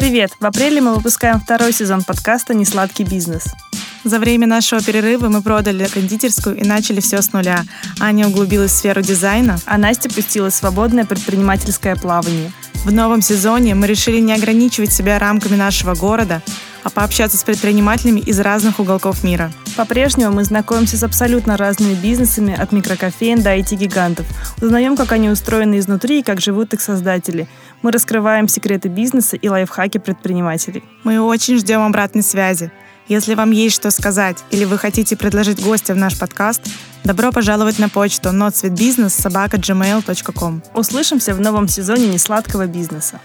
Привет! В апреле мы выпускаем второй сезон подкаста «Несладкий бизнес». За время нашего перерыва мы продали кондитерскую и начали все с нуля. Аня углубилась в сферу дизайна, а Настя пустилась в свободное предпринимательское плавание. В новом сезоне мы решили не ограничивать себя рамками нашего города, а пообщаться с предпринимателями из разных уголков мира. По-прежнему мы знакомимся с абсолютно разными бизнесами, от микрокофеин до IT-гигантов. Узнаем, как они устроены изнутри и как живут их создатели. Мы раскрываем секреты бизнеса и лайфхаки предпринимателей. Мы очень ждем обратной связи. Если вам есть что сказать или вы хотите предложить гостя в наш подкаст, добро пожаловать на почту notsweetbusiness.gmail.com Услышимся в новом сезоне несладкого бизнеса.